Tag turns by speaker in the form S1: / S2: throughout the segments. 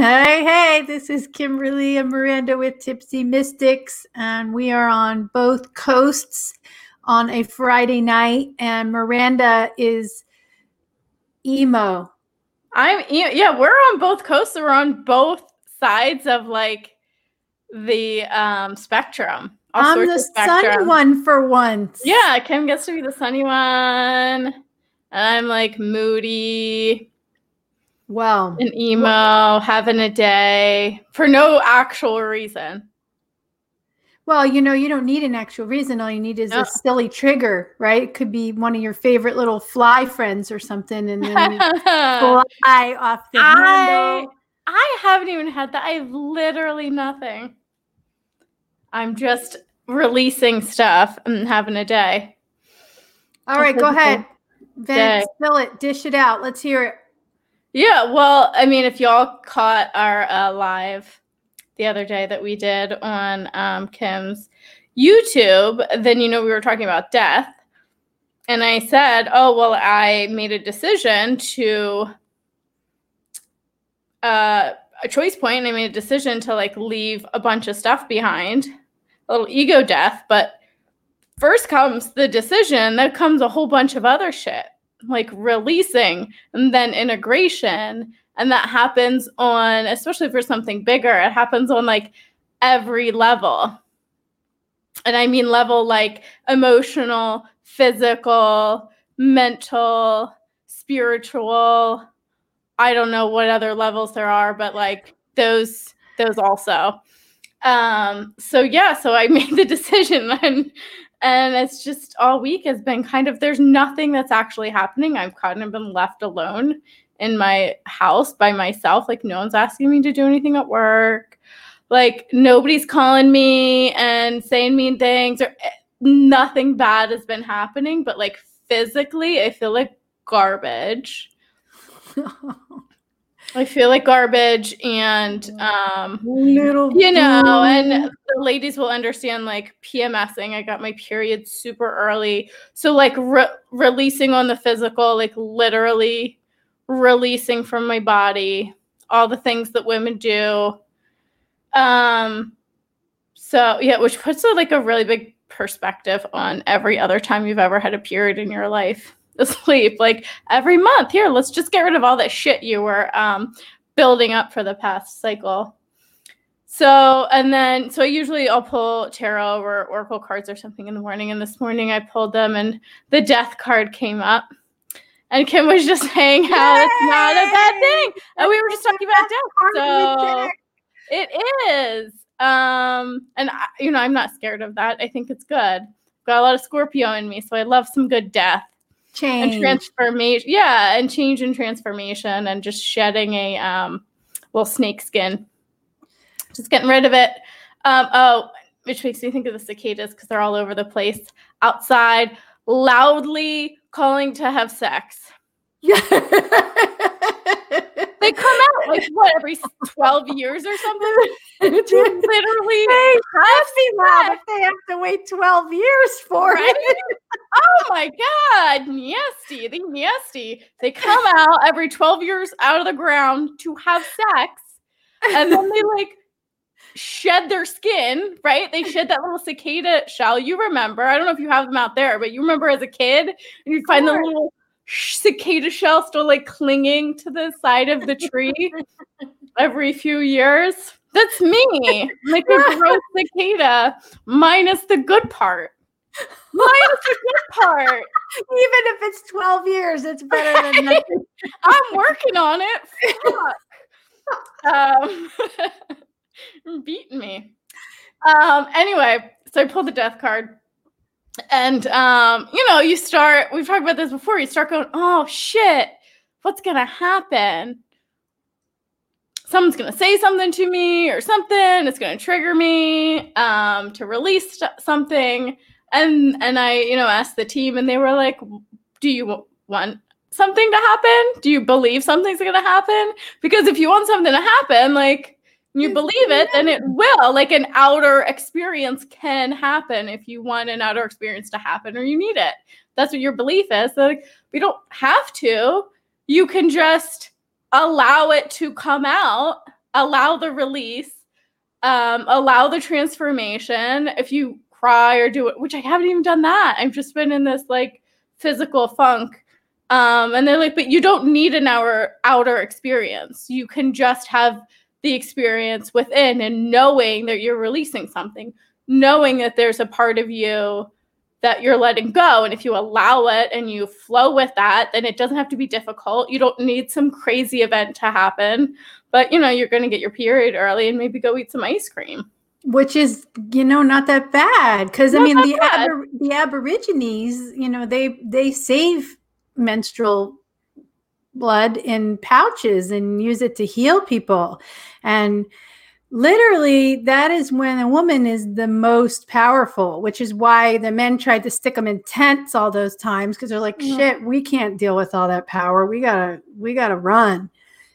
S1: Hey, hey, this is Kimberly and Miranda with Tipsy Mystics, and we are on both coasts on a Friday night. And Miranda is emo.
S2: I'm yeah, we're on both coasts. We're on both sides of like the um spectrum. all
S1: I'm the
S2: spectrum.
S1: sunny one for once.
S2: Yeah, Kim gets to be the sunny one. And I'm like moody
S1: Well,
S2: An emo, having a day for no actual reason.
S1: well, you know, you don't need an actual reason. All you need is
S2: No.
S1: a silly trigger, right? It could be one of your favorite little fly friends or something, and then fly off the
S2: I
S1: handle.
S2: I haven't even had that. I have literally nothing. I'm just releasing stuff and having a day.
S1: All right, go ahead. Vent, spill it, dish it out. Let's hear it.
S2: Yeah, well, I mean, if y'all caught our uh, live the other day that we did on um, Kim's YouTube, then you know we were talking about death. And I said, oh, well, I made a decision to uh, a choice point, and I made a decision to like leave a bunch of stuff behind, a little ego death. But first comes the decision, then comes a whole bunch of other shit, like releasing and then integration. And that happens on, especially for something bigger, it happens on like every level. And I mean level like emotional, physical, mental, spiritual. I don't know what other levels there are, but like those those also. Um so yeah, so I made the decision and and it's just all week has been kind of there's nothing that's actually happening. I've kind of been left alone in my house by myself. Like no one's asking me to do anything at work. Like nobody's calling me and saying mean things or eh, nothing bad has been happening, but like physically I feel like garbage. I feel like garbage and um
S1: Little,
S2: you know, and the ladies will understand like PMSing. I got my period super early. So, like, re- releasing on the physical, like, literally releasing from my body all the things that women do. Um, so yeah, which puts a, like a really big perspective on every other time you've ever had a period in your life. Asleep, like every month. Here, let's just get rid of all that shit you were um, building up for the past cycle. So, and then, so usually I'll pull tarot or oracle cards or something in the morning. And this morning I pulled them and the death card came up. And Kim was just saying how it's not a bad thing. And we were just talking about death. So it is. Um, and I, you know, I'm not scared of that. I think it's good. Got a lot of Scorpio in me, so I love some good death and transformation. Yeah, and change and transformation, and just shedding a um, little snake skin. Just getting rid of it. Um, oh, which makes me think of the cicadas because they're all over the place outside, loudly calling to have sex. They come out like what every twelve years or something. To literally
S1: Hey,
S2: have
S1: be loud
S2: sex.
S1: if they have to wait 12 years for
S2: Right?
S1: it.
S2: oh my god, nasty. They nasty. They come out every 12 years out of the ground to have sex. And then they like shed their skin, right? They shed that little cicada shell. You remember. I don't know if you have them out there, but you remember as a kid and you'd find the little cicada shell still like clinging to the side of the tree every few years. That's me, like a gross cicada, minus the good part. Minus the good part.
S1: Even if it's 12 years, it's better than nothing.
S2: I'm working on it. Fuck. Um, beating me. Um, anyway, so I pulled the death card. And um, you know, you start, we've talked about this before, you start going, oh shit, what's gonna happen? Someone's gonna say something to me or something, it's gonna trigger me um to release st- something. And and I, you know, asked the team and they were like, Do you want something to happen? Do you believe something's gonna happen? Because if you want something to happen, like you believe it, then it will. Like an outer experience can happen if you want an outer experience to happen or you need it. That's what your belief is. So, like we don't have to. You can just allow it to come out allow the release, um, allow the transformation. If you cry or do it, which I haven't even done that. I've just been in this like physical funk. Um, and they're like, but you don't need an hour outer experience. You can just have the experience within and knowing that you're releasing something, knowing that there's a part of you that you're letting go. And if you allow it and you flow with that, then it doesn't have to be difficult. You don't need some crazy event to happen, but you know, you're going to get your period early and maybe go eat some ice cream.
S1: Which is, you know, not that bad because I mean, the aber- the Aborigines, you know, they they save menstrual blood in pouches and use it to heal people, and literally that is when a woman is the most powerful which is why the men tried to stick them in tents all those times because they're like mm-hmm. shit we can't deal with all that power we gotta we gotta run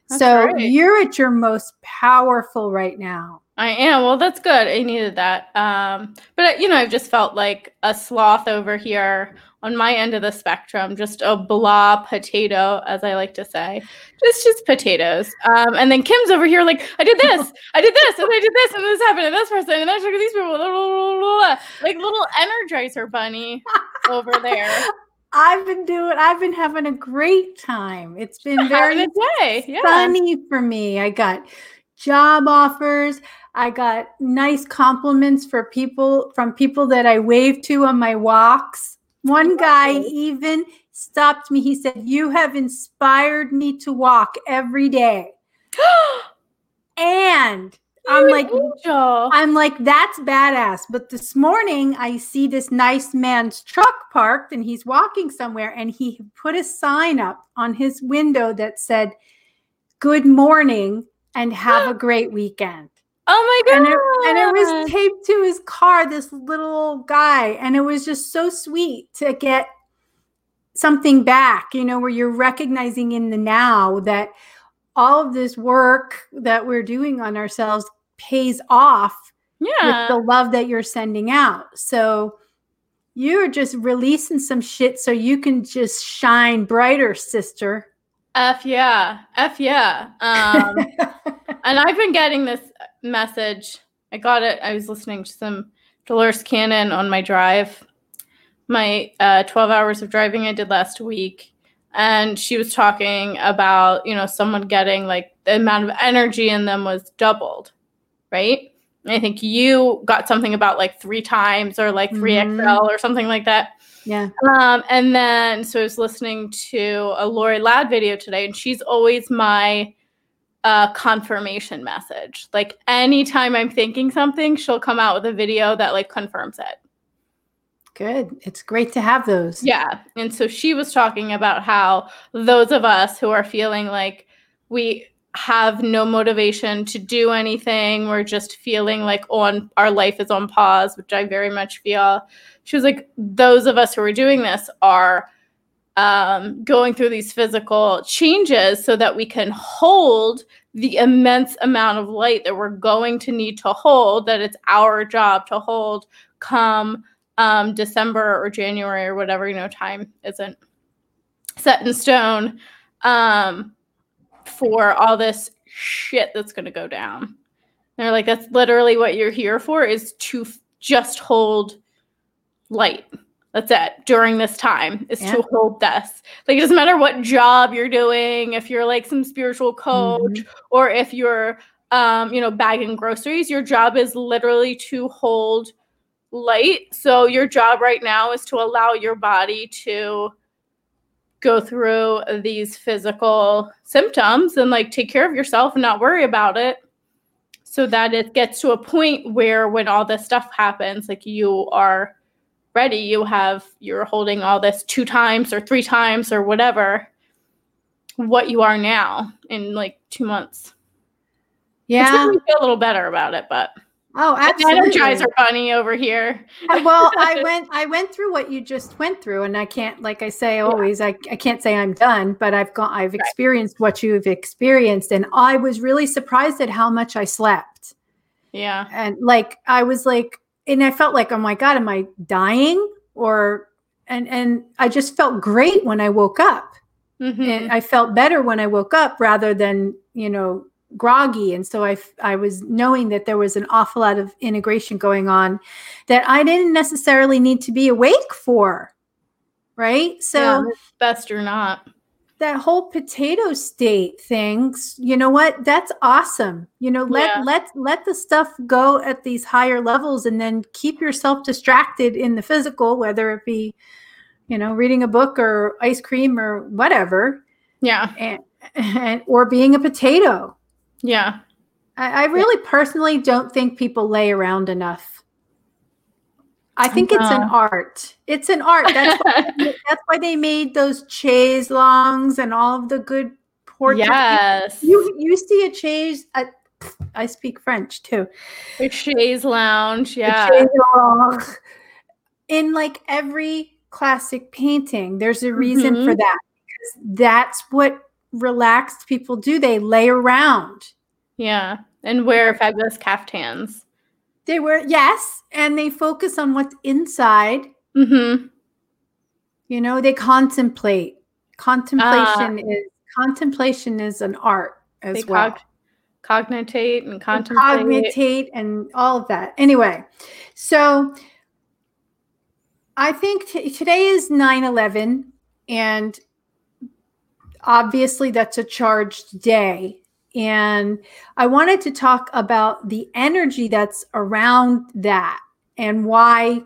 S1: that's so right. you're at your most powerful right now
S2: i am well that's good i needed that um but you know i've just felt like a sloth over here on my end of the spectrum, just a blah potato, as I like to say, just just potatoes. Um, and then Kim's over here, like I did this, I did this, and I did this, and this happened, and this person, and then look at these people, blah, blah, blah, like little Energizer bunny over there.
S1: I've been doing. I've been having a great time. It's been very day. Yeah. funny for me. I got job offers. I got nice compliments for people from people that I waved to on my walks. One guy even stopped me. He said, You have inspired me to walk every day. and I'm like, angel. I'm like, that's badass. But this morning I see this nice man's truck parked and he's walking somewhere and he put a sign up on his window that said, Good morning and have a great weekend.
S2: Oh my god!
S1: And it, and it, was taped to his car. This little guy, and it was just so sweet to get something back. You know, where you're recognizing in the now that all of this work that we're doing on ourselves pays off. Yeah, with the love that you're sending out. So you're just releasing some shit so you can just shine brighter, sister.
S2: F yeah, F yeah. Um, and I've been getting this message. I got it. I was listening to some Dolores Cannon on my drive, my uh, 12 hours of driving I did last week. And she was talking about, you know, someone getting like the amount of energy in them was doubled, right? And I think you got something about like three times or like 3XL mm-hmm. or something like that.
S1: Yeah.
S2: Um, and then so I was listening to a Lori Ladd video today, and she's always my a confirmation message. Like anytime I'm thinking something, she'll come out with a video that like confirms it.
S1: Good. It's great to have those.
S2: Yeah. And so she was talking about how those of us who are feeling like we have no motivation to do anything, we're just feeling like on our life is on pause, which I very much feel. She was like, those of us who are doing this are um, going through these physical changes so that we can hold the immense amount of light that we're going to need to hold, that it's our job to hold come um, December or January or whatever, you know, time isn't set in stone um, for all this shit that's going to go down. And they're like, that's literally what you're here for is to f- just hold light that's it during this time is yeah. to hold this. Like it doesn't matter what job you're doing, if you're like some spiritual coach mm-hmm. or if you're um, you know, bagging groceries, your job is literally to hold light. So your job right now is to allow your body to go through these physical symptoms and like take care of yourself and not worry about it so that it gets to a point where when all this stuff happens like you are ready, you have you're holding all this two times or three times or whatever what you are now in like two months.
S1: Yeah,
S2: me feel a little better about it, but
S1: oh, absolutely,
S2: Energizer Bunny over here.
S1: Well, I went I went through what you just went through, and I can't, like I say always, yeah. I, I can't say I'm done, but I've gone I've right. experienced what you've experienced, and I was really surprised at how much I slept.
S2: Yeah,
S1: and like I was like and I felt like, oh my God, am I dying? Or and and I just felt great when I woke up. Mm-hmm. And I felt better when I woke up rather than, you know, groggy and so I, I was knowing that there was an awful lot of integration going on that i didn't necessarily need to be awake for right so
S2: yeah, best or not
S1: that whole potato state things you know what? That's awesome. You know let
S2: Yeah.
S1: let let the stuff go at these higher levels and then keep yourself distracted in the physical whether it be you know reading a book or ice cream or whatever.
S2: Yeah.
S1: And, and or being a potato.
S2: Yeah.
S1: I, I really personally don't think people lay around enough i think it's an art. It's an art. That's why, that's why they made those chaise longues and all of the good portraits.
S2: Yes.
S1: You you see a chaise I, I speak french too.
S2: The chaise lounge
S1: A
S2: yeah.
S1: chaise in like every classic painting there's a reason for
S2: Mhm.
S1: that because that's what relaxed people do. They lay around.
S2: Yeah and wear fabulous caftans
S1: they were yes and they focus on what's inside.
S2: Mm-hmm.
S1: You know they contemplate. Contemplation is contemplation is an art as well
S2: cog- cognitate and
S1: And
S2: contemplate.
S1: cognitate and all of that. Anyway so i think t- today is 9-11 and obviously that's a charged day and i wanted to talk about the energy that's around that and why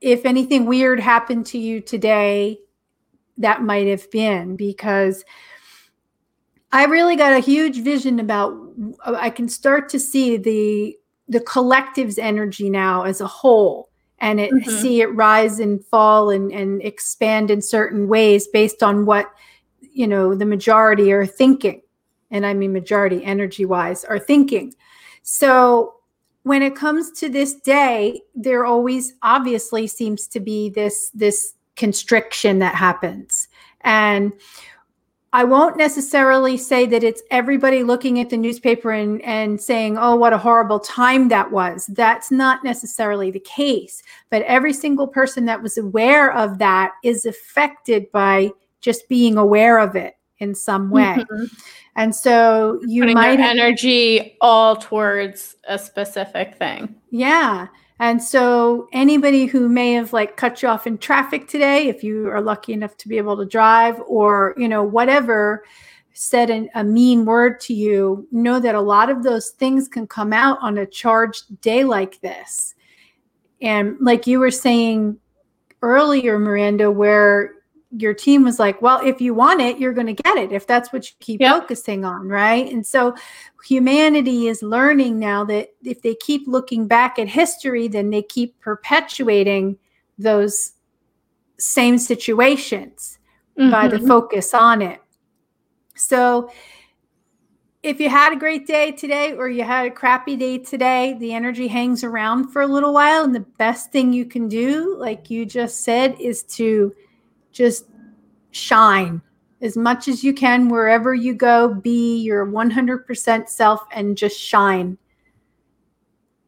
S1: if anything weird happened to you today that might have been because i really got a huge vision about i can start to see the the collective's energy now as a whole and it
S2: Mhm.
S1: see it rise and fall and and expand in certain ways based on what you know the majority are thinking and i mean majority energy wise are thinking so when it comes to this day there always obviously seems to be this this constriction that happens and I won't necessarily say that it's everybody looking at the newspaper and, and saying, oh, what a horrible time that was. That's not necessarily the case. But every single person that was aware of that is affected by just being aware of it in some way.
S2: Mhm.
S1: And so you
S2: putting
S1: might have
S2: energy all towards a specific thing
S1: Yeah. And so anybody who may have like cut you off in traffic today, if you are lucky enough to be able to drive or, you know, whatever said an, a mean word to you, know that a lot of those things can come out on a charged day like this. And like you were saying earlier, Miranda, where your team was like, well, if you want it, you're going to get it if that's what you keep
S2: Yep.
S1: focusing on. Right. And so humanity is learning now that if they keep looking back at history, then they keep perpetuating those same situations by the
S2: Mhm.
S1: focus on it. So if you had a great day today or you had a crappy day today, the energy hangs around for a little while. And the best thing you can do, like you just said, is to just shine as much as you can wherever you go. Be your 100% self and just shine.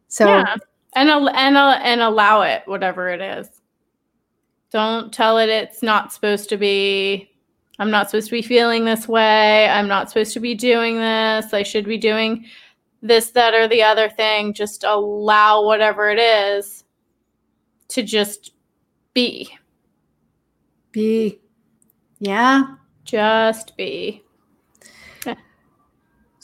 S1: So,
S2: yeah. And and and allow it whatever it is. Don't tell it it's not supposed to be i'm not supposed to be feeling this way. I'm not supposed to be doing this. I should be doing this that or the other thing. Just allow whatever it is to just be
S1: be, yeah.
S2: just be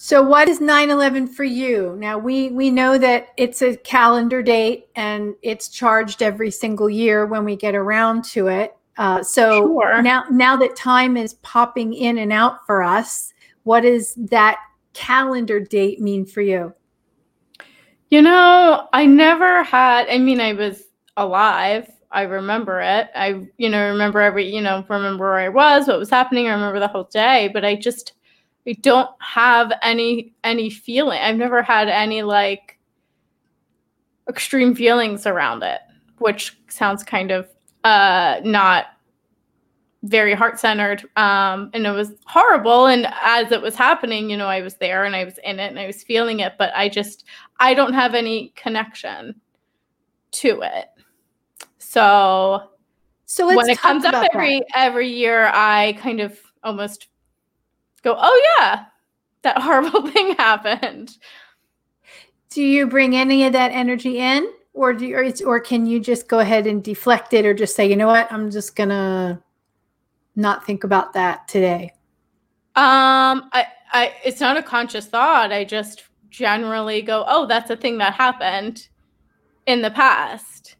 S1: So what is 9/11 for you? Now we we know that it's a calendar date and it's charged every single year when we get around to it. Uh, so
S2: Sure.
S1: now now that time is popping in and out for us, what does that calendar date mean for you?
S2: You know, I never had, I mean, I was alive. I remember it. I, you know, remember every, you know, remember where I was, what was happening. I remember the whole day, but I just, I don't have any, any feeling. I've never had any like extreme feelings around it, which sounds kind of, uh, not very heart centered. Um, and it was horrible. And as it was happening, you know, I was there and I was in it and I was feeling it, but I just, I don't have any connection to it. So
S1: So
S2: when it comes up every
S1: that.
S2: every year, I kind of almost go, "Oh yeah, that horrible thing happened.
S1: Do you bring any of that energy in? Or do you, or, or can you just go ahead and deflect it or just say, you know what, I'm just gonna not think about that today?
S2: Um, I, I, it's not a conscious thought. I just generally go, oh, that's a thing that happened in the past.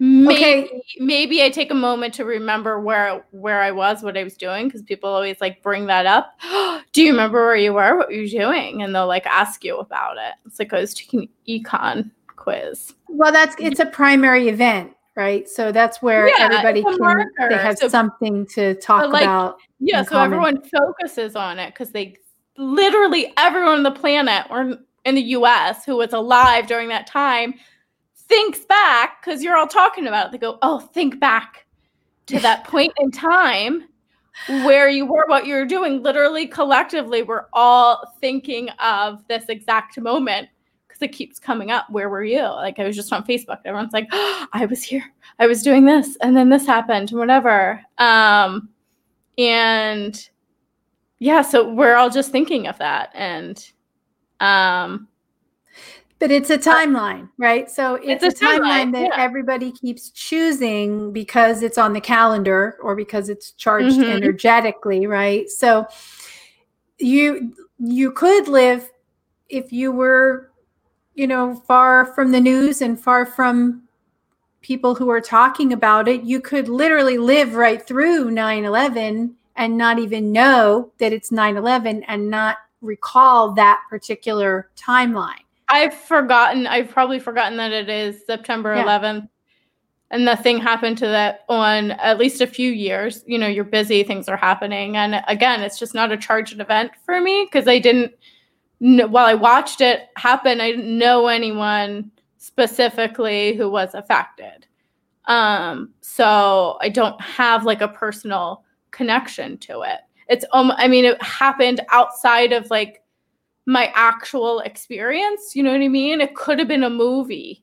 S2: Maybe, okay. maybe I take a moment to remember where where I was, what I was doing, because people always like bring that up. Do you remember where you were, what you were doing? And they'll like ask you about it. It's like I was taking econ quiz.
S1: Well, that's it's a primary event, right? So that's where yeah, everybody can they have so, something to talk like, about.
S2: Yeah, so common. everyone focuses on it because they literally everyone on the planet or in the US who was alive during that time thinks back because you're all talking about it. They go, Oh, think back to that point in time where you were, what you were doing. Literally, collectively, we're all thinking of this exact moment because it keeps coming up. Where were you? Like, I was just on Facebook. Everyone's like, oh, I was here. I was doing this. And then this happened, whatever. Um, and yeah, so we're all just thinking of that. And, um,
S1: but it's a timeline, right? So it's, it's a, a, timeline, timeline that yeah. everybody keeps choosing because it's on the calendar or because it's charged mm-hmm. energetically, right? So you you could live if you were, you know, far from the news and far from people who are talking about it, you could literally live right through 9/11 and not even know that it's 9/11 and not recall that particular timeline
S2: I've forgotten. I've probably forgotten that it is September yeah. 11th, and nothing happened to that on at least a few years. You know, you're busy, things are happening, and again, it's just not a charged event for me because I didn't. Know, while I watched it happen, I didn't know anyone specifically who was affected. Um, so I don't have like a personal connection to it. It's um, I mean, it happened outside of like my actual experience. You know what I mean? It could have been a movie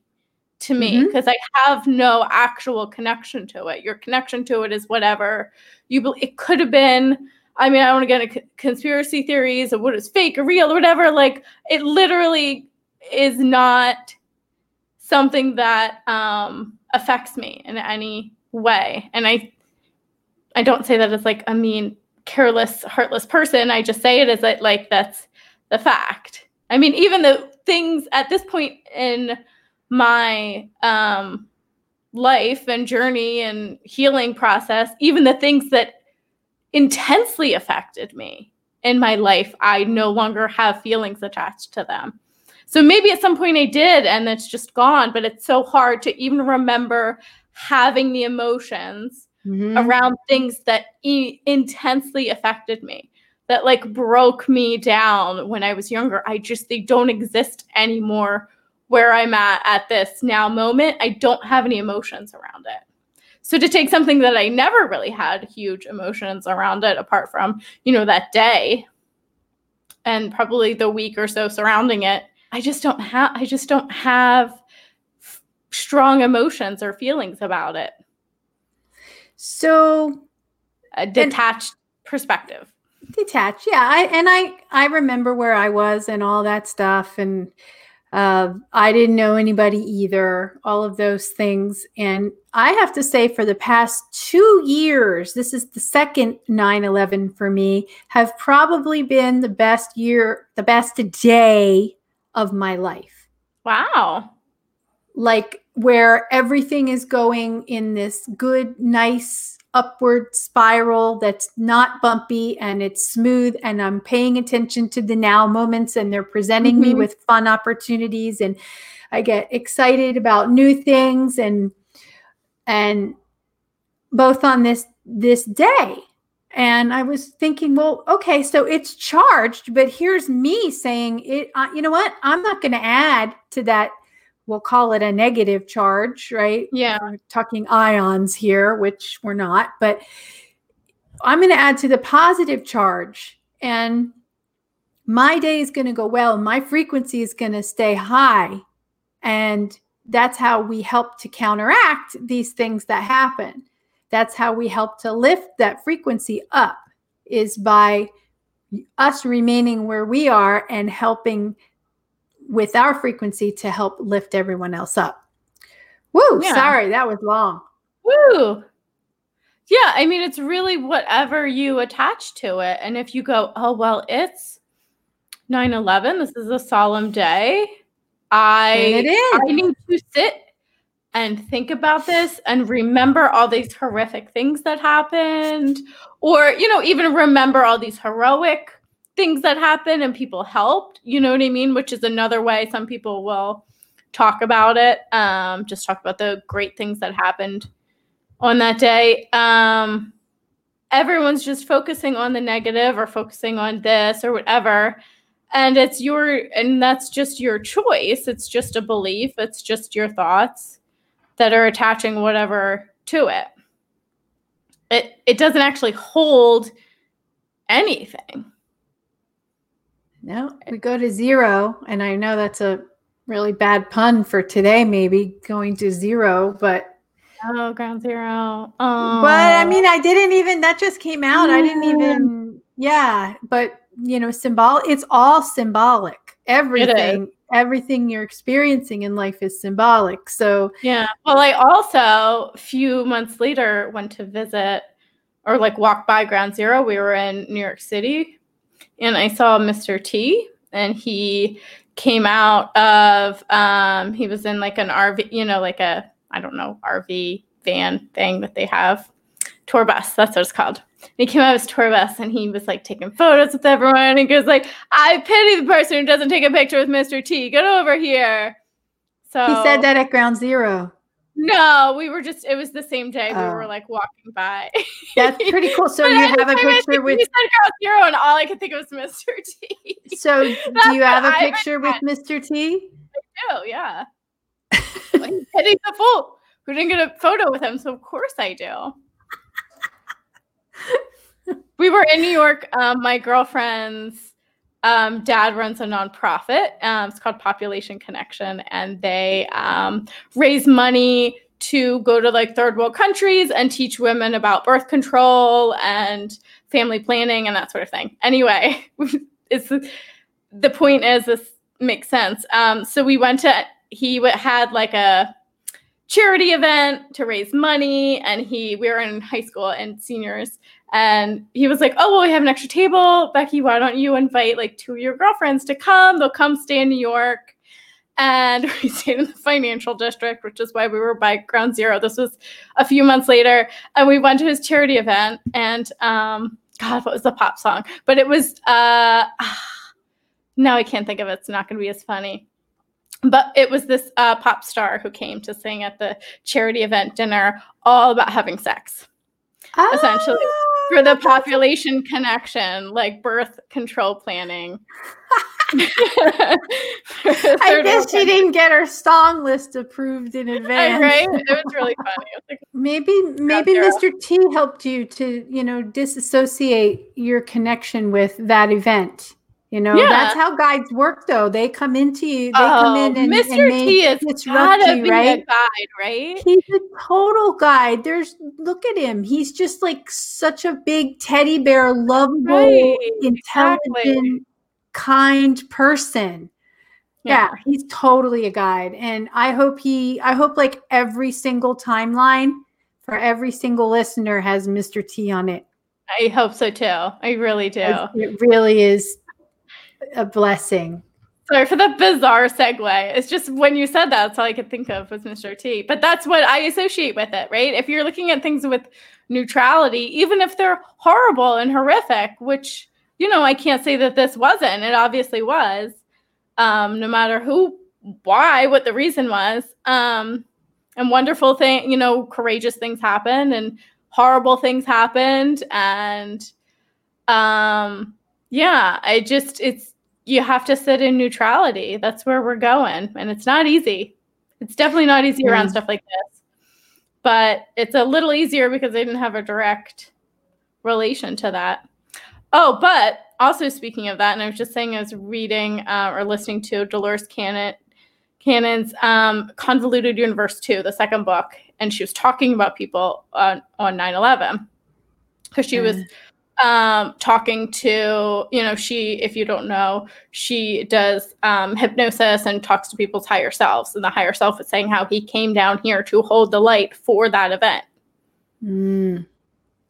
S2: to me because mm-hmm. I have no actual connection to it. Your connection to it is whatever you believe. It could have been. I mean, I don't want to get into conspiracy theories of what is fake or real or whatever. Like, it literally is not something that um, affects me in any way. And I, I don't say that as like a mean, careless, heartless person. I just say it as like that's the fact. I mean, even the things at this point in my um, life and journey and healing process, even the things that intensely affected me in my life, I no longer have feelings attached to them. So maybe at some point I did and it's just gone, but it's so hard to even remember having the emotions mm-hmm. around things that e- intensely affected me that like broke me down when I was younger. I just they don't exist anymore where I'm at at this now moment. I don't have any emotions around it. So to take something that I never really had huge emotions around it apart from, you know, that day and probably the week or so surrounding it, I just don't have I just don't have f- strong emotions or feelings about it.
S1: So
S2: a detached and- perspective
S1: detached yeah i and i i remember where i was and all that stuff and uh, i didn't know anybody either all of those things and i have to say for the past two years this is the second 9-11 for me have probably been the best year the best day of my life.
S2: Wow.
S1: Like where everything is going in this good nice upward spiral that's not bumpy and it's smooth and I'm paying attention to the now moments and they're presenting mm-hmm. me with fun opportunities and I get excited about new things and and both on this this day and I was thinking, well, okay, so it's charged, but here's me saying it. Uh, you know what? I'm not going to add to that we'll call it a negative charge, right?
S2: Yeah.
S1: We're talking ions here, which we're not, but I'm going to add to the positive charge and my day is going to go well. My frequency is going to stay high. And that's how we help to counteract these things that happen. That's how we help to lift that frequency up is by us remaining where we are and helping with our frequency to help lift everyone else up. Woo,
S2: Yeah.
S1: sorry, that was long.
S2: Woo. Yeah, I mean, it's really whatever you attach to it. And if you go, oh, well, it's 9 11, this is a solemn day. I,
S1: And it is.
S2: I need to sit and think about this and remember all these horrific things that happened, or, you know, even remember all these heroic things that happened and people helped, you know what I mean? Which is another way some people will talk about it. Um, just talk about the great things that happened on that day. Um, everyone's just focusing on the negative or focusing on this or whatever. And it's your, and that's just your choice. It's just a belief. It's just your thoughts that are attaching whatever to it. It, it doesn't actually hold anything.
S1: No, we go to zero. And I know that's a really bad pun for today, maybe going to zero, but
S2: Oh, ground zero. Oh.
S1: But I mean, I didn't even, that just came out. I didn't even, yeah. But, you know, symbol, it's all symbolic. Everything, everything you're experiencing in life is symbolic. So,
S2: Yeah. Well, I also a few months later went to visit or like walk by Ground Zero. We were in New York City and I saw Mr. T and he came out of um he was in like an RV, you know, like a I don't know, RV van thing that they have. Tour bus, that's what it's called. And he came out of his tour bus and he was like taking photos with everyone. And he goes like, I pity the person who doesn't take a picture with Mr. T. Get over here. So
S1: he said that at ground zero.
S2: No, we were just, it was the same day we
S1: Oh.
S2: were like walking by.
S1: That's pretty cool. So you have a picture with,
S2: You said Ground Zero, and all I could think of was Mr. T.
S1: so do you have a picture with Mr. T?
S2: Oh, yeah. like, hitting the fool who didn't get a photo with him, so of course I do. we were in New York. Um, my girlfriend's um, dad runs a nonprofit. Um, it's called Population Connection, and they um, raise money to go to like third world countries and teach women about birth control and family planning and that sort of thing. Anyway, it's the point is this makes sense. Um, so we went to he had like a charity event to raise money and he we were in high school and seniors and he was like oh well we have an extra table. Becky why don't you invite like two of your girlfriends to come? They'll come stay in new york. And we stayed in the financial district which is why we were by ground zero. This was a few months later. And we went to his charity event and um god what was the pop song? But it was uh now i can't think of it. It's not going to be as funny. But it was this uh, pop star who came to sing at the charity event dinner all about having sex Essentially,
S1: Ah,
S2: for the population connection like birth control planning
S1: I guess she didn't get her song list approved in advance.
S2: right it was really funny was like,
S1: Maybe maybe Mr. T helped you to, you know, disassociate your connection with that event. You know,
S2: Yeah.
S1: that's how guides work though. They come into you, they come
S2: oh,
S1: in and,
S2: mr
S1: and
S2: t is gotta
S1: you,
S2: be a
S1: right?
S2: guide right
S1: He's a total guide. There's look at him. He's just like such a big teddy bear, lovable,
S2: Right,
S1: intelligent,
S2: exactly.
S1: kind person. Yeah, he's totally a guide. And I hope he I hope like every single timeline for every single listener has Mr. T on it.
S2: i hope so too i really do
S1: It, it really is a blessing.
S2: Sorry for the bizarre segue. It's just when you said that, that's all I could think of was Mr. T. But that's what I associate with it, right? If you're looking at things with neutrality, even if they're horrible and horrific, which, you know, I can't say that this wasn't, it obviously was, um, no matter who, why, what the reason was. Um, and wonderful thing, you know, courageous things happened and horrible things happened. And um, yeah, I just, it's, you have to sit in neutrality. That's where we're going. And it's not easy. It's definitely not easy around
S1: Mm.
S2: stuff like this. But it's a little easier because I didn't have a direct relation to that. Oh, but also speaking of that, and I was just saying I was reading uh, or listening to Dolores Cannon, Cannon's um, Convoluted Universe 2, the second book, and she was talking about people on, on 9 11 because she was
S1: Mm.
S2: Um, talking to, you know, she, if you don't know, she does um, hypnosis and talks to people's higher selves. And the higher self is saying how he came down here to hold the light for that event.
S1: Mm.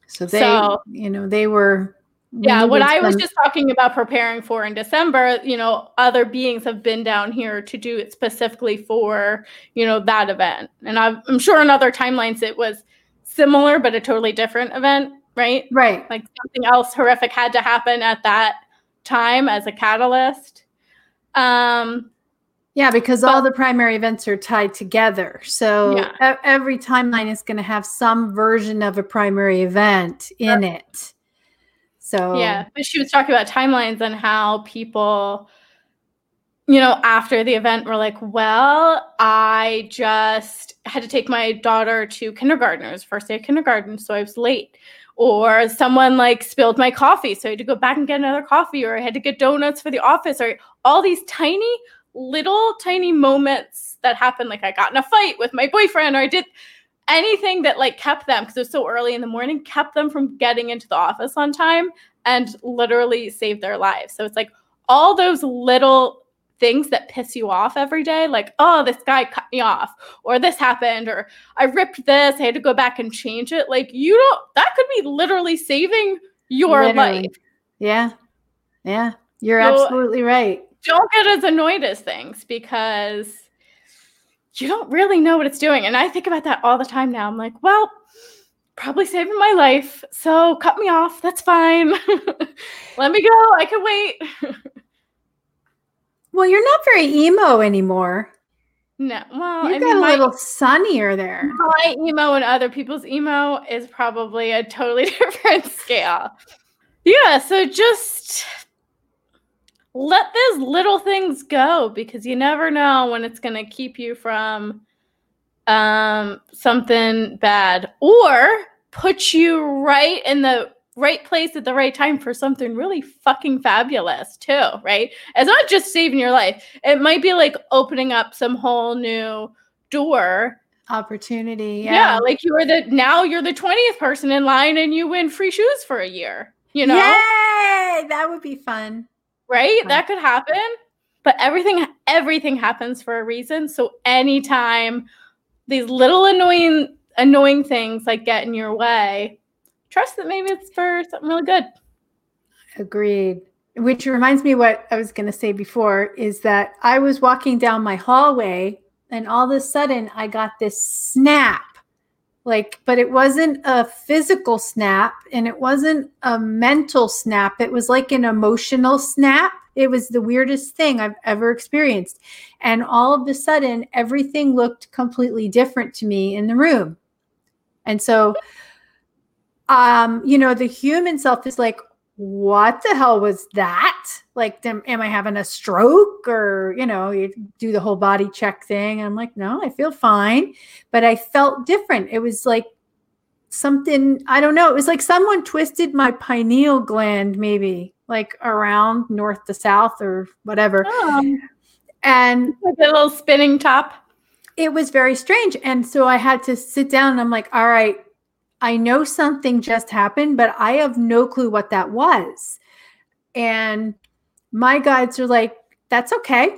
S1: So they, so, you know, they were.
S2: Yeah, what I was just talking about preparing for in December, you know, other beings have been down here to do it specifically for, you know, that event. And I'm, I'm sure in other timelines it was similar, but a totally different event right?
S1: Right.
S2: Like something else horrific had to happen at that time as a catalyst. Um,
S1: yeah, because but, all the primary events are tied together. So yeah. every timeline is going to have some version of a primary event in it. So
S2: yeah, but she was talking about timelines and how people, you know, after the event were like, "Well, I just had to take my daughter to kindergarten. It was first day of kindergarten, so I was late." Or someone like spilled my coffee so i had to go back and get another coffee or i had to get donuts for the office or all these tiny little tiny moments that happened like i got in a fight with my boyfriend or i did anything that like kept them because it was so early in the morning kept them from getting into the office on time and literally saved their lives. So it's like all those little things that piss you off every day like oh this guy cut me off or this happened or i ripped this i had to go back and change it like you don't that could be literally saving your literally. life.
S1: Yeah. Yeah. You're so absolutely right.
S2: don't get as annoyed as things because you don't really know what it's doing and i think about that all the time now. I'm like well probably saving my life so cut me off that's fine. Let me go i can wait
S1: Well, you're not very emo anymore.
S2: No, well,
S1: you I got mean, a my, little sunnier there.
S2: My emo and other people's emo is probably a totally different scale. Yeah, so just let those little things go because you never know when it's going to keep you from um, something bad or put you right in the right place at the right time for something really fucking fabulous too, right? It's not just saving your life. It might be like opening up some whole new door
S1: opportunity. Yeah.
S2: yeah, like you are the now you're the 20th person in line and you win free shoes for a year. You know?
S1: Yay! That would be fun.
S2: Right? Fun. That could happen. But everything everything happens for a reason. So anytime these little annoying annoying things like get in your way, trust that maybe it's for something really good.
S1: Agreed. Which reminds me what I was going to say before is that I was walking down my hallway and all of a sudden I got this snap. Like, but it wasn't a physical snap and it wasn't a mental snap. It was like an emotional snap. It was the weirdest thing I've ever experienced. And all of a sudden, everything looked completely different to me in the room. And so um, you know, the human self is like, what the hell was that? Like, am, am I having a stroke? Or, you know, you do the whole body check thing. I'm like, no, I feel fine. But I felt different. It was like something, I don't know. It was like someone twisted my pineal gland, maybe like around north to south or whatever. Oh. And
S2: a little spinning top.
S1: It was very strange. And so I had to sit down and I'm like, all right, I know something just happened, but I have no clue what that was. And my guides are like, that's okay.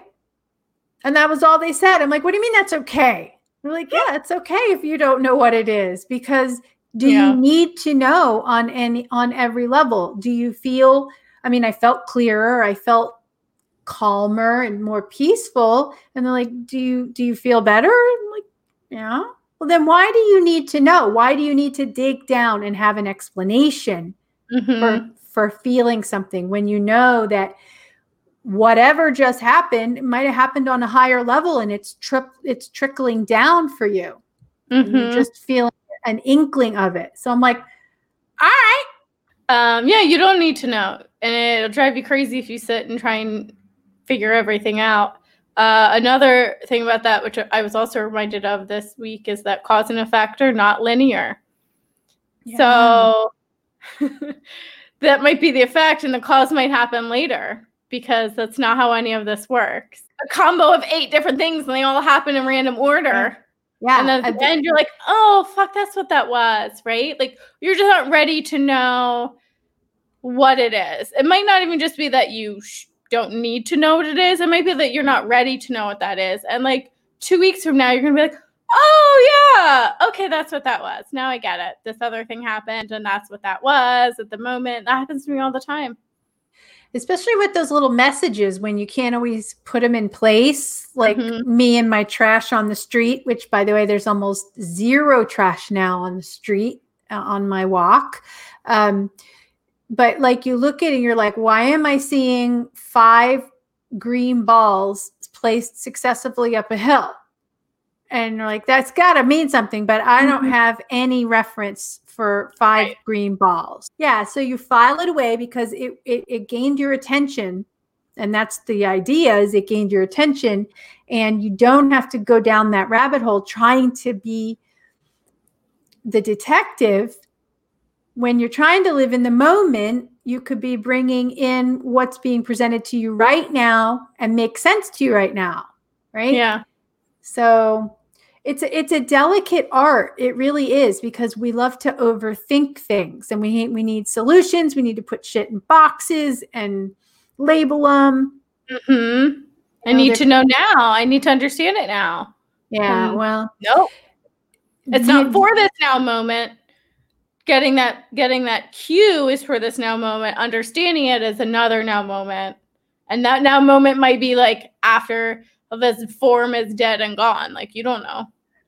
S1: And that was all they said. I'm like, what do you mean that's okay? They're like, yeah, it's okay if you don't know what it is because do yeah. you need to know on any on every level? Do you feel I mean, I felt clearer, I felt calmer and more peaceful. And they're like, Do you do you feel better? I'm like, yeah. Well, then why do you need to know? Why do you need to dig down and have an explanation mm-hmm. for for feeling something when you know that whatever just happened might have happened on a higher level and it's tri- it's trickling down for you. Mm-hmm. You're just feeling an inkling of it. So I'm like, all right.
S2: Um, yeah, you don't need to know. And it'll drive you crazy if you sit and try and figure everything out. Uh, another thing about that, which I was also reminded of this week, is that cause and effect are not linear. Yeah. So that might be the effect, and the cause might happen later because that's not how any of this works. A combo of eight different things, and they all happen in random order. Yeah. And then at the end, you're like, oh, fuck, that's what that was, right? Like, you're just not ready to know what it is. It might not even just be that you sh- don't need to know what it is. It might be that you're not ready to know what that is. And like two weeks from now, you're going to be like, oh, yeah, okay, that's what that was. Now I get it. This other thing happened, and that's what that was at the moment. That happens to me all the time.
S1: Especially with those little messages when you can't always put them in place, like mm-hmm. me and my trash on the street, which, by the way, there's almost zero trash now on the street uh, on my walk. Um, but like you look at it and you're like, why am I seeing five green balls placed successively up a hill? And you're like, that's got to mean something, but I don't mm-hmm. have any reference for five right. green balls. Yeah. So you file it away because it, it, it gained your attention. And that's the idea is it gained your attention and you don't have to go down that rabbit hole trying to be the detective when you're trying to live in the moment, you could be bringing in what's being presented to you right now and make sense to you right now, right?
S2: Yeah.
S1: So it's a, it's a delicate art. It really is because we love to overthink things and we we need solutions. We need to put shit in boxes and label them.
S2: Mm-hmm. I need to know now. I need to understand it now.
S1: Yeah. Um, well,
S2: nope. It's not for this now moment getting that getting that cue is for this now moment understanding it as another now moment. And that now moment might be like after this form is dead and gone like you don't know.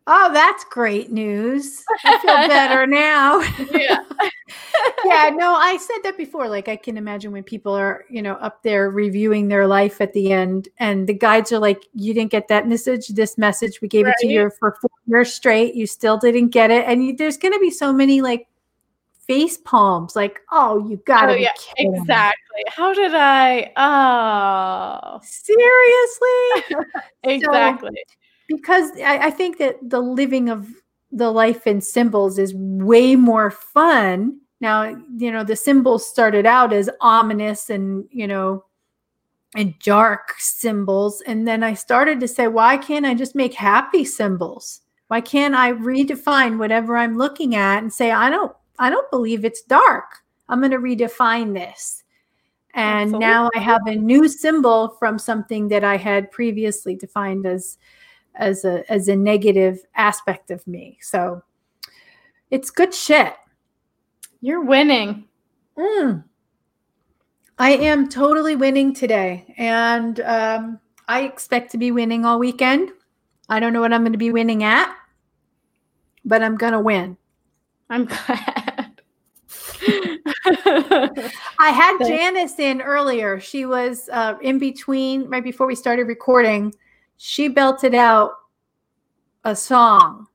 S1: Oh that's great news. I feel better now. Yeah. Yeah no i said that before like i can imagine when people are you know up there reviewing their life at the end and the guides are like you didn't get that message. This message we gave right. it to you for four years straight. You still didn't get it. And you, there's going to be so many like face palms like oh you gotta oh, yeah,
S2: exactly. How did i oh.
S1: Seriously?
S2: Exactly.
S1: so, because I, I think that the living of the life in symbols is way more fun. Now you know the symbols started out as ominous and you know and dark symbols and then i started to say why can't i just make happy symbols? Why can't i redefine whatever i'm looking at and say i don't I don't believe it's dark. I'm going to redefine this. And Absolutely. now I have a new symbol from something that I had previously defined as as a as a negative aspect of me. So it's good shit.
S2: You're winning.
S1: Mm. I am totally winning today. And um, I expect to be winning all weekend. I don't know what I'm going to be winning at, but I'm going to win.
S2: I'm glad.
S1: I had Janice in earlier. She was uh, in between, right before we started recording. She belted out a song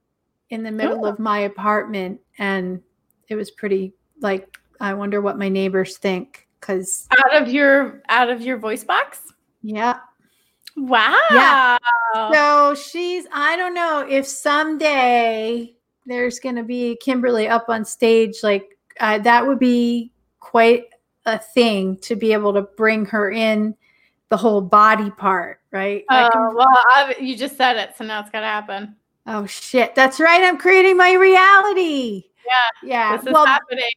S1: in the middle oh. of my apartment, and it was pretty like I wonder what my neighbors think because
S2: out of your out of your voice box.
S1: Yeah.
S2: Wow.
S1: Yeah. So she's I don't know if someday there's going to be Kimberly up on stage like uh, that would be quite a thing to be able to bring her in the whole body part, right?
S2: Oh, can, well, I've, you just said it, so now it's got to happen.
S1: Oh, shit. That's right. I'm creating my reality.
S2: Yeah.
S1: Yeah.
S2: This well, happening.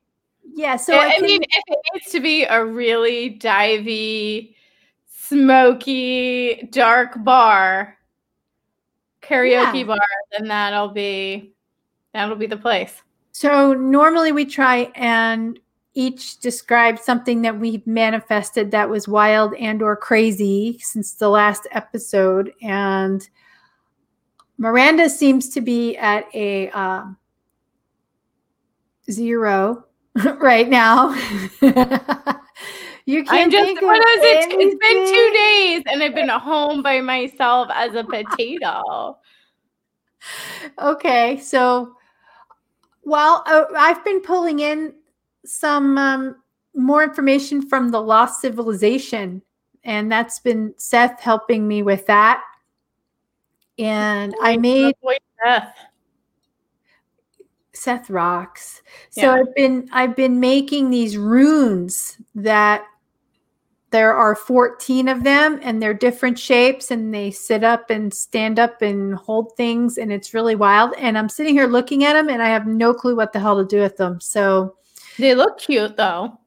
S1: Yeah. So
S2: I, I can, mean, if it needs to be a really divey, smoky, dark bar, karaoke yeah. bar, then that'll be that'll be the place.
S1: So normally we try and each describe something that we've manifested that was wild and or crazy since the last episode and miranda seems to be at a um, zero right now
S2: you can't I'm just, what is it? It's been two days and I've been at home by myself as a potato.
S1: Okay, so well, uh, I've been pulling in some um, more information from the Lost Civilization, and that's been Seth helping me with that. And I made Seth. Seth rocks. So yeah. I've been I've been making these runes that there are 14 of them and they're different shapes and they sit up and stand up and hold things and it's really wild and i'm sitting here looking at them and i have no clue what the hell to do with them so
S2: they look cute though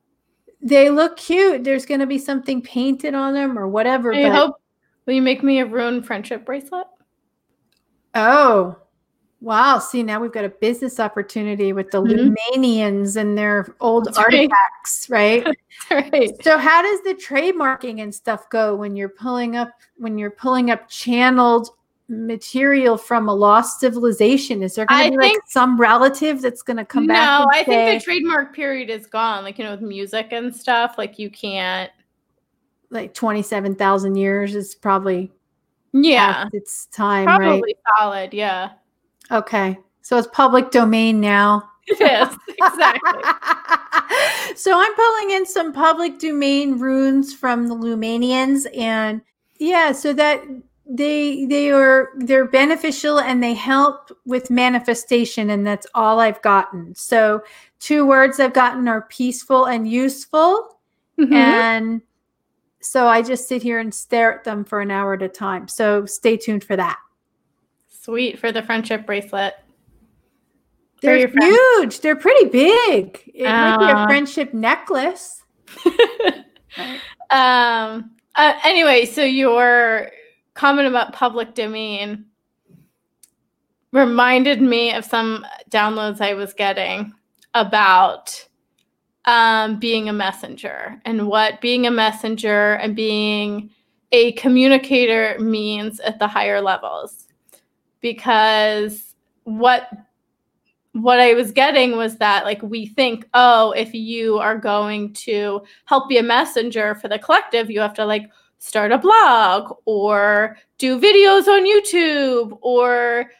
S1: they look cute. There's going to be something painted on them or whatever.
S2: I
S1: but,
S2: hope. Will you make me a rune friendship bracelet?
S1: Oh, wow. See, now we've got a business opportunity with the
S2: Mhm.
S1: Lumanians and their old
S2: That's
S1: artifacts, right?
S2: right.
S1: So how does the trademarking and stuff go when you're pulling up when you're pulling up channeled material from a lost civilization? Is there going to be like some relative that's going to come back?
S2: no, I think the trademark period is gone. Like you know, with music and stuff, like you can't.
S1: like twenty seven thousand years is probably
S2: Yeah,
S1: its time, right?
S2: probably solid. Yeah,
S1: Okay, so it's public domain now.
S2: Yes, exactly.
S1: so I'm pulling in some public domain runes from the Lumanians, and yeah, so that they they are they're beneficial and they help with manifestation, and that's all I've gotten. So two words I've gotten are peaceful and useful,
S2: Mhm.
S1: and so I just sit here and stare at them for an hour at a time. So stay tuned for that.
S2: Sweet for the friendship bracelet.
S1: They're huge. They're pretty big. It might be a
S2: Uh,
S1: friendship necklace.
S2: um. Uh, anyway, so your comment about public domain reminded me of some downloads I was getting about um, being a messenger and what being a messenger and being a communicator means at the higher levels. Because what what I was getting was that like we think, oh, if you are going to help be a messenger for the collective, you have to like start a blog or do videos on YouTube or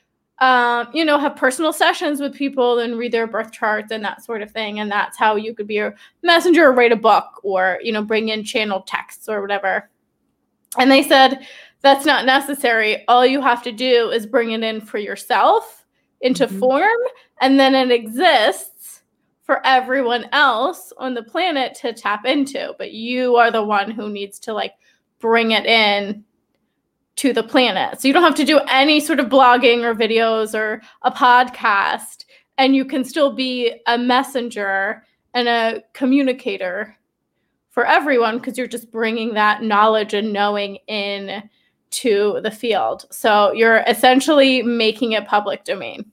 S2: um, you know, have personal sessions with people and read their birth charts and that sort of thing. And that's how you could be a messenger or write a book or, you know, bring in channel texts or whatever. And they said that's not necessary. All you have to do is bring it in for yourself into
S1: Mhm.
S2: form, and then it exists for everyone else on the planet to tap into. But you are the one who needs to like bring it in to the planet. So you don't have to do any sort of blogging or videos or a podcast, and you can still be a messenger and a communicator for everyone because you're just bringing that knowledge and knowing in to the field. So you're essentially making it public domain.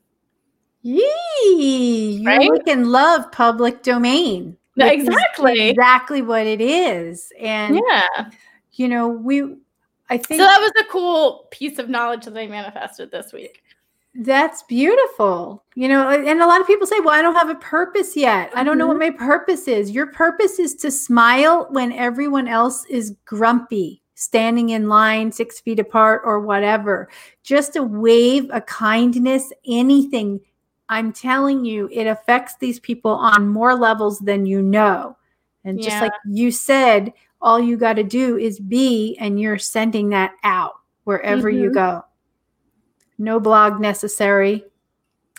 S1: Yee! You
S2: Right?
S1: can love public domain.
S2: No,
S1: which is
S2: exactly.
S1: exactly what it is. And
S2: Yeah.
S1: you know, we I think So
S2: that was a cool piece of knowledge that I manifested this week.
S1: that's beautiful. You know, and a lot of people say, "Well, I don't have a purpose yet. I don't know what
S2: Mm-hmm.
S1: my purpose is." Your purpose is to smile when everyone else is grumpy, standing in line 6 feet apart or whatever. Just a wave, a kindness, anything. I'm telling you, it affects these people on more levels than you know. And just
S2: Yeah.
S1: like you said, all you got to do is be, and you're sending that out wherever you
S2: Mhm.
S1: go. No blog necessary.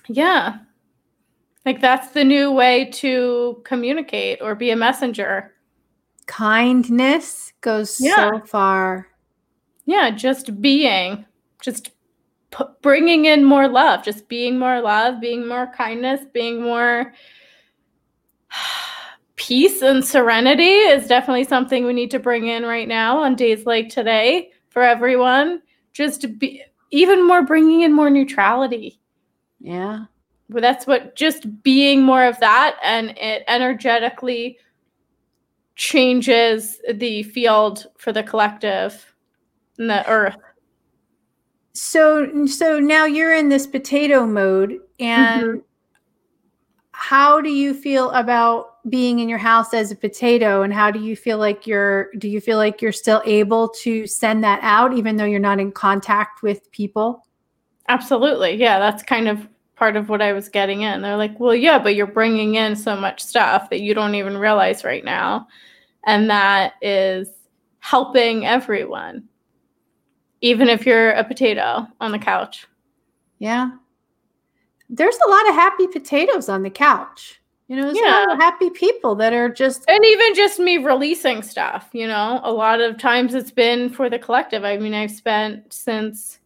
S2: Yeah. Like that's the new way to communicate or be a messenger.
S1: Kindness goes
S2: Yeah.
S1: so far.
S2: Yeah, just being, just p- bringing in more love, just being more love, being more kindness, being more peace and serenity is definitely something we need to bring in right now on days like today for everyone. Just be even more bringing in more neutrality.
S1: Yeah.
S2: But that's what just being more of that and it energetically changes the field for the collective and the earth.
S1: So so now you're in this potato mode and
S2: Mm-hmm.
S1: how do you feel about being in your house as a potato and how do you feel like you're do you feel like you're still able to send that out even though you're not in contact with people?
S2: Absolutely. Yeah, that's kind of part of what I was getting in. They're like, well, yeah, but you're bringing in so much stuff that you don't even realize right now. And that is helping everyone, even if you're a potato on the couch.
S1: Yeah. There's a lot of happy potatoes on the couch. You know, there's a lot
S2: Yeah.
S1: of happy people that are just
S2: And even just me releasing stuff, you know, a lot of times it's been for the collective. I mean, I've spent since,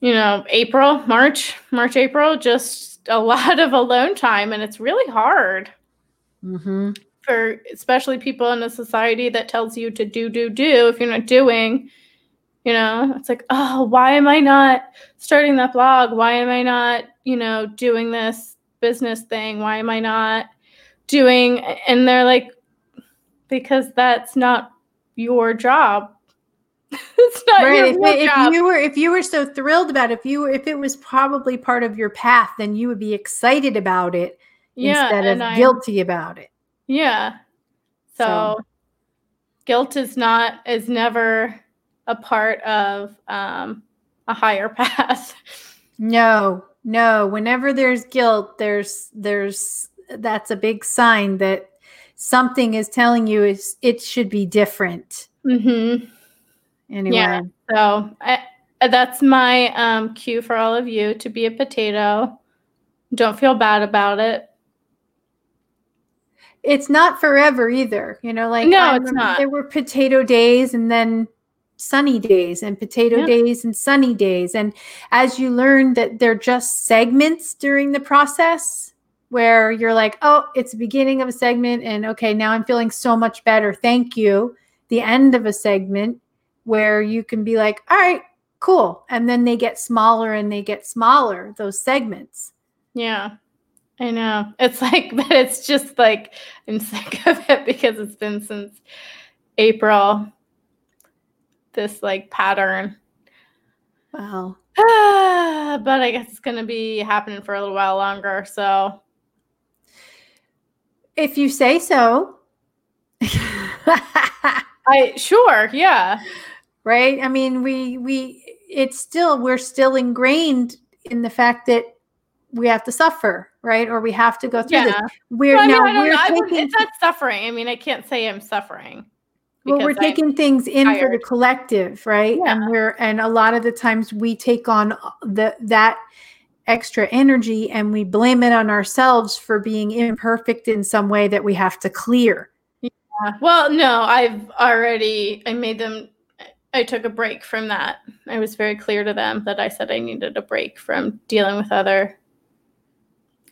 S2: you know, April, March, March, April, just a lot of alone time. And it's really hard.
S1: Mm-hmm.
S2: For especially people in a society that tells you to do, do, do. If you're not doing, you know, it's like, oh, why am I not starting that blog? Why am I not, you know, doing this business thing? Why am I not doing? And they're like, because that's not your job. it's not
S1: right. If, if you were if you were so thrilled about it, if you if it was probably part of your path, then you would be excited about it
S2: yeah,
S1: instead of
S2: and I'm-
S1: guilty about it.
S2: Yeah. So,
S1: So-
S2: guilt is not is never a part of um, a higher path.
S1: No, no. Whenever there's guilt, there's there's that's a big sign that something is telling you is it should be different.
S2: mm-hmm.
S1: Anyway,
S2: Yeah. So I, that's my um, cue for all of you to be a potato. Don't feel bad about it.
S1: it's not forever either. You know, like
S2: No, it's not.
S1: There were potato days and then sunny days and potato
S2: Yeah.
S1: days and sunny days. And as you learn that they're just segments during the process where you're like, oh, it's the beginning of a segment and okay, now I'm feeling so much better. Thank you. The end of a segment where you can be like, all right, cool. And then they get smaller and they get smaller, those segments.
S2: Yeah. I know. It's like, but it's just like, I'm sick of it because it's been since April. This like pattern.
S1: Wow.
S2: but I guess it's going to be happening for a little while longer. So,
S1: If you say so.
S2: I sure, yeah.
S1: Right? I mean, we we it's still we're still ingrained in the fact that we have to suffer, right? Or we have to go through this. We're
S2: Well, I mean,
S1: now we're
S2: know.
S1: Taking
S2: it's not suffering. I mean, I can't say I'm suffering.
S1: well, we're
S2: I'm-
S1: taking things in for the collective, right?
S2: Yeah.
S1: And we're and a lot of the times we take on the that extra energy and we blame it on ourselves for being imperfect in some way that we have to clear. Yeah.
S2: Well, no, I've already I made them I took a break from that. I was very clear to them that I said I needed a break from dealing with other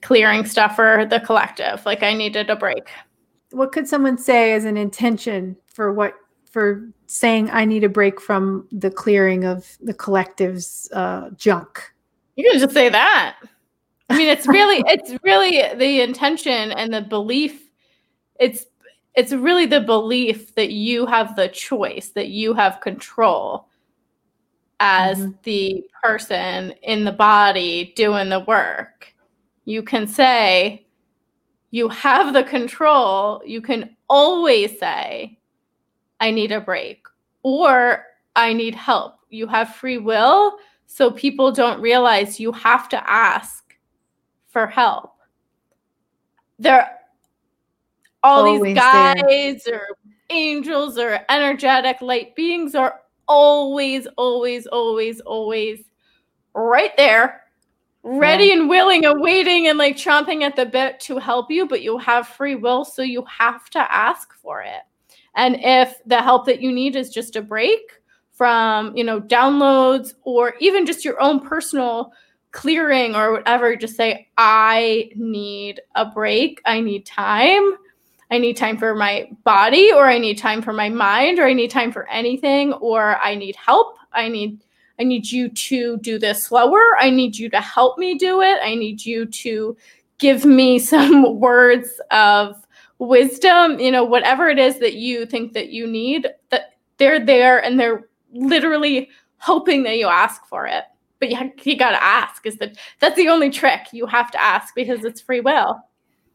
S2: clearing stuff for the collective. Like I needed a break.
S1: What could someone say as an intention for what for saying I need a break from the clearing of the collective's uh, junk?
S2: You can just say that. I mean, it's really, it's really the intention and the belief. It's, it's really the belief that you have the choice, that you have control as
S1: Mhm.
S2: the person in the body doing the work. You can say, you have the control. You can always say, I need a break or I need help. You have free will. So people don't realize you have to ask for help. There all
S1: Always
S2: these
S1: there.
S2: or angels or energetic light beings are always, always, always, always right there, ready and willing and waiting and like chomping at the bit to help you, but you have free will, so you have to ask for it. And if the help that you need is just a break from, you know, downloads or even just your own personal clearing or whatever, just say, I need a break. I need time. I need time for my body, or I need time for my mind, or I need time for anything, or I need help. I need I need you to do this slower. I need you to help me do it. I need you to give me some words of wisdom, you know, whatever it is that you think that you need, that they're there and they're literally hoping that you ask for it. But you, you got to ask is that that's the only trick you have to ask because it's free will.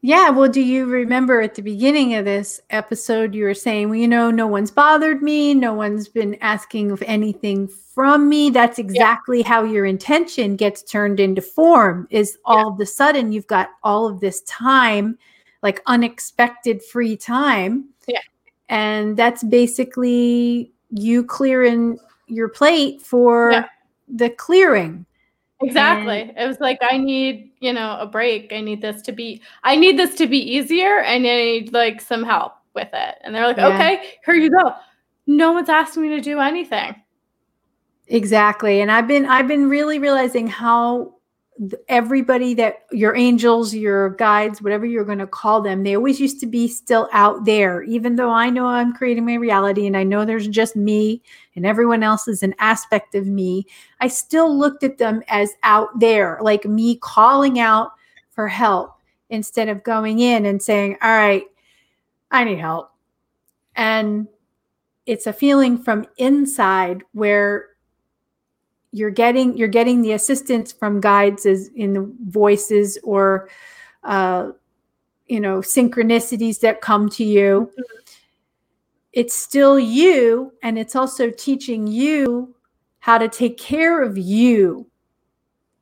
S1: Yeah. Well, do you remember at the beginning of this episode, you were saying, well, you know, no one's bothered me. No one's been asking of anything from me. That's exactly how your intention gets turned into form, is all of a sudden you've got all of this time, like unexpected free time.
S2: Yeah.
S1: And that's basically you clearing your plate for
S2: Yeah.
S1: the clearing.
S2: Exactly. it was like I need, you know, a break. I need this to be I need this to be easier and I need like some help with it. And they're like,
S1: Yeah.
S2: "Okay, here you go." No one's asking me to do anything.
S1: Exactly. And I've been I've been really realizing how everybody that your angels, your guides, whatever you're going to call them, they always used to be still out there. Even though I know I'm creating my reality and I know there's just me and everyone else is an aspect of me, I still looked at them as out there, like me calling out for help instead of going in and saying, All right, I need help. And it's a feeling from inside where you're getting you're getting the assistance from guides as in the voices or uh, you know synchronicities that come to you mm-hmm. it's still you and it's also teaching you how to take care of you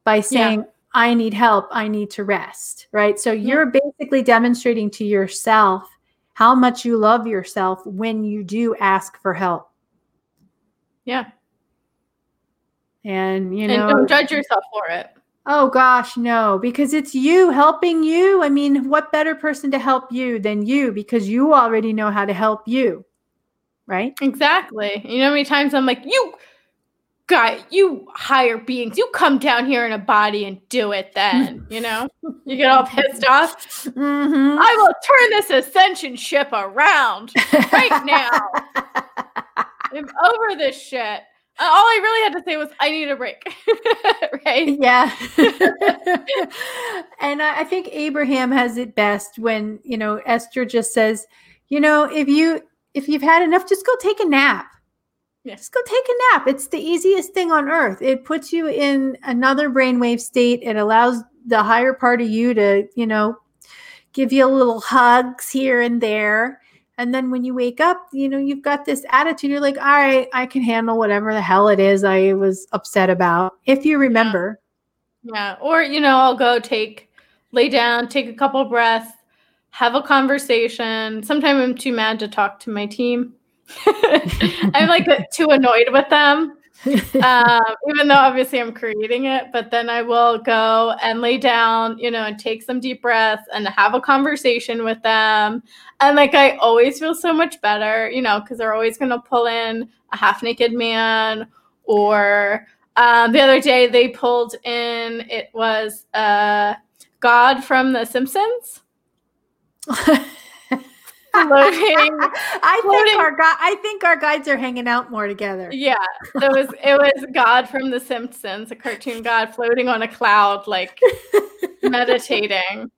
S1: by saying yeah. i need help i need to rest right so yeah. you're basically demonstrating to yourself how much you love yourself when you do ask for help
S2: yeah
S1: and you know
S2: and don't judge yourself for it.
S1: Oh gosh no because it's you helping you. I mean what better person to help you than you because you already know how to help you right?
S2: Exactly. You know how many times i'm like you guy you higher beings you come down here in a body and do it then you know? You get all pissed off? Mm-hmm. i will turn this ascension ship around right now. I'm over this shit Uh, all I really had to say was, I need a break. right?
S1: Yeah. and I think Abraham has it best when, you know, Esther just says, you know, if you if you've had enough, just go take a nap. Yeah. Just go take a nap. It's the easiest thing on earth. It puts you in another brainwave state. It allows the higher part of you to, you know, give you a little hugs here and there. And then when you wake up, you know, you've got this attitude. You're like, all right, I can handle whatever the hell it is I was upset about. If you remember.
S2: Yeah. yeah. Or, you know, I'll go take, lay down, take a couple breaths, have a conversation. Sometimes I'm too mad to talk to my team. I'm like too annoyed with them um, even though obviously I'm creating it, but then I will go and lay down, you know, and take some deep breaths and have a conversation with them. And like I always feel so much better, you know, because they're always going to pull in a half naked man or um, the other day they pulled in, it was uh, God from The Simpsons.
S1: floating. I floating. think our I think our guides are hanging out more together.
S2: Yeah, it was it was God from The Simpsons, a cartoon God floating on a cloud, like meditating.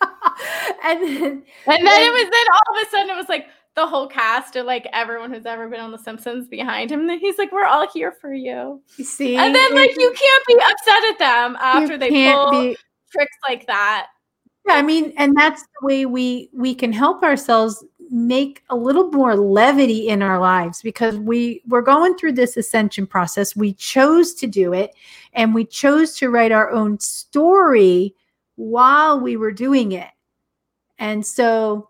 S2: and then, and then it was then all of a sudden it was like the whole cast or like everyone who's ever been on The Simpsons behind him. And he's like, "We're all here for you."
S1: You see,
S2: and then like you can't be upset at them after they pull be- tricks like that.
S1: Yeah, I mean, and that's the way we we can help ourselves make a little more levity in our lives because we we're going through this ascension process. We chose to do it and we chose to write our own story while we were doing it. And so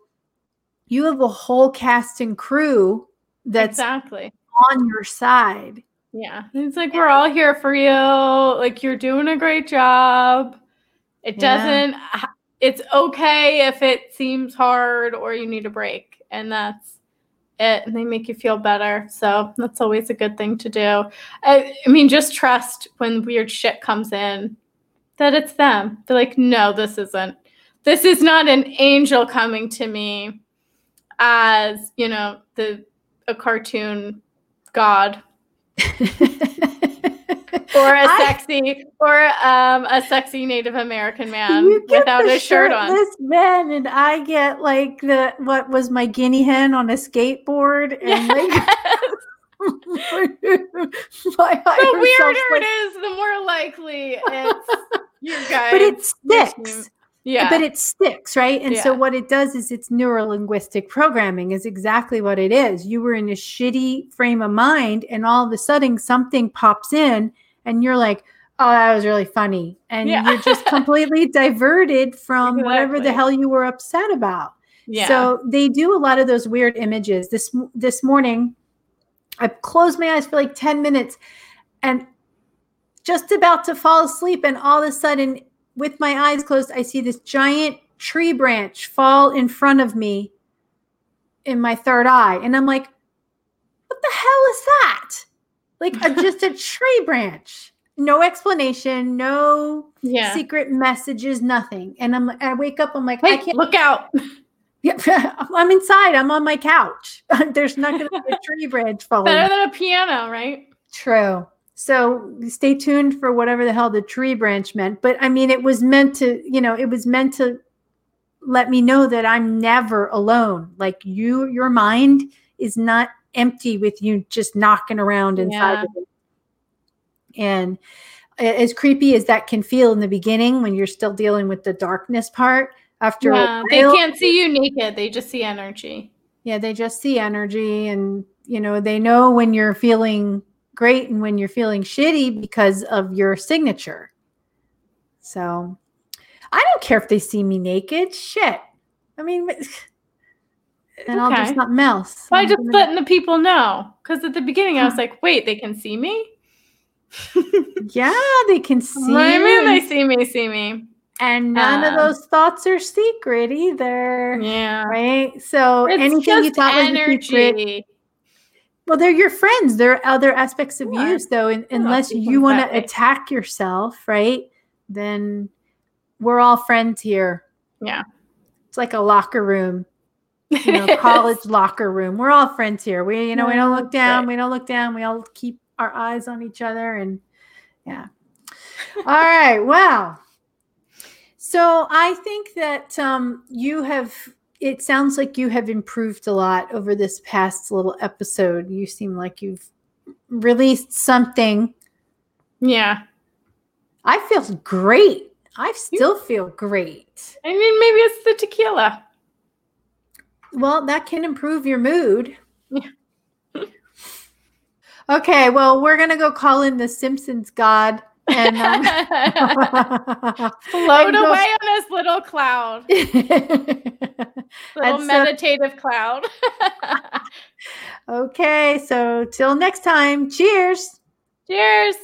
S1: you have a whole cast and crew that's
S2: exactly
S1: on your side.
S2: Yeah. It's like we're all here for you. Like you're doing a great job. It doesn't yeah it's okay if it seems hard or you need a break and that's it and they make you feel better so that's always a good thing to do. I, I, mean just trust when weird shit comes in that it's them. They're like no this isn't this is not an angel coming to me as you know the a cartoon god or a sexy or um, a sexy Native American man without a shirt on.
S1: This man and I get like the what was my guinea hen on a skateboard and yes.
S2: like the weirder like, it is, the more likely it's you guys.
S1: But it sticks. Yeah. But it sticks, right? And yeah. so what it does is it's neurolinguistic programming is exactly what it is. You were in a shitty frame of mind and all of a sudden something pops in and you're like, oh, that was really funny. And yeah. you're just completely diverted from exactly. whatever the hell you were upset about. Yeah. So they do a lot of those weird images. This this morning, I closed my eyes for like 10 minutes and just about to fall asleep. And all of a sudden, with my eyes closed, I see this giant tree branch fall in front of me in my third eye. And I'm like, what the hell is that? Like a, just a tree branch. no explanation, no
S2: Yeah.
S1: secret messages, nothing. And I'm I wake up, I'm like, I can't
S2: look out.
S1: yeah, I'm inside, I'm on my couch. There's not gonna be a tree branch falling.
S2: Better than a piano, right?
S1: True. So stay tuned for whatever the hell the tree branch meant. But I mean, it was meant to, you know, it was meant to let me know that I'm never alone. Like you, your mind is not empty with you just knocking around inside
S2: Yeah.
S1: of it. And as creepy as that can feel in the beginning when you're still dealing with the darkness part, after
S2: Yeah, they can't see you naked. They just see energy.
S1: yeah, they just see energy and you know, they know when you're feeling great and when you're feeling shitty because of your signature. So I don't care if they see me naked. Shit. I mean, and I'll do something else.
S2: By
S1: I'm
S2: just
S1: gonna-
S2: letting the people know. Because at the beginning, I was like, wait, they can see me?
S1: yeah, they can see.
S2: Do you mean
S1: me.
S2: they see me, see me?
S1: and none of
S2: Um,
S1: those thoughts are secret either.
S2: Yeah.
S1: Right. So
S2: It's
S1: anything you thought was a secret. Well, they're your friends. There are other aspects of you. So, in, unless you want to attack yourself, right? Then we're all friends here.
S2: Yeah.
S1: It's like a locker room, you know, college locker room. We're all friends here. We, you know, we don't look down.
S2: right.
S1: We don't look down. We all keep our eyes on each other. And yeah. all right. Wow. So I think that um, you have. It sounds like you have improved a lot over this past little episode. You seem like you've released something.
S2: Yeah.
S1: I feel great. I still feel great.
S2: I mean, maybe it's the tequila.
S1: Well, that can improve your mood. Okay, well, we're gonna go call in the Simpsons god and um,
S2: Float
S1: and
S2: away on this little cloud, little
S1: so-
S2: meditative cloud.
S1: okay, so till next time, cheers.
S2: Cheers.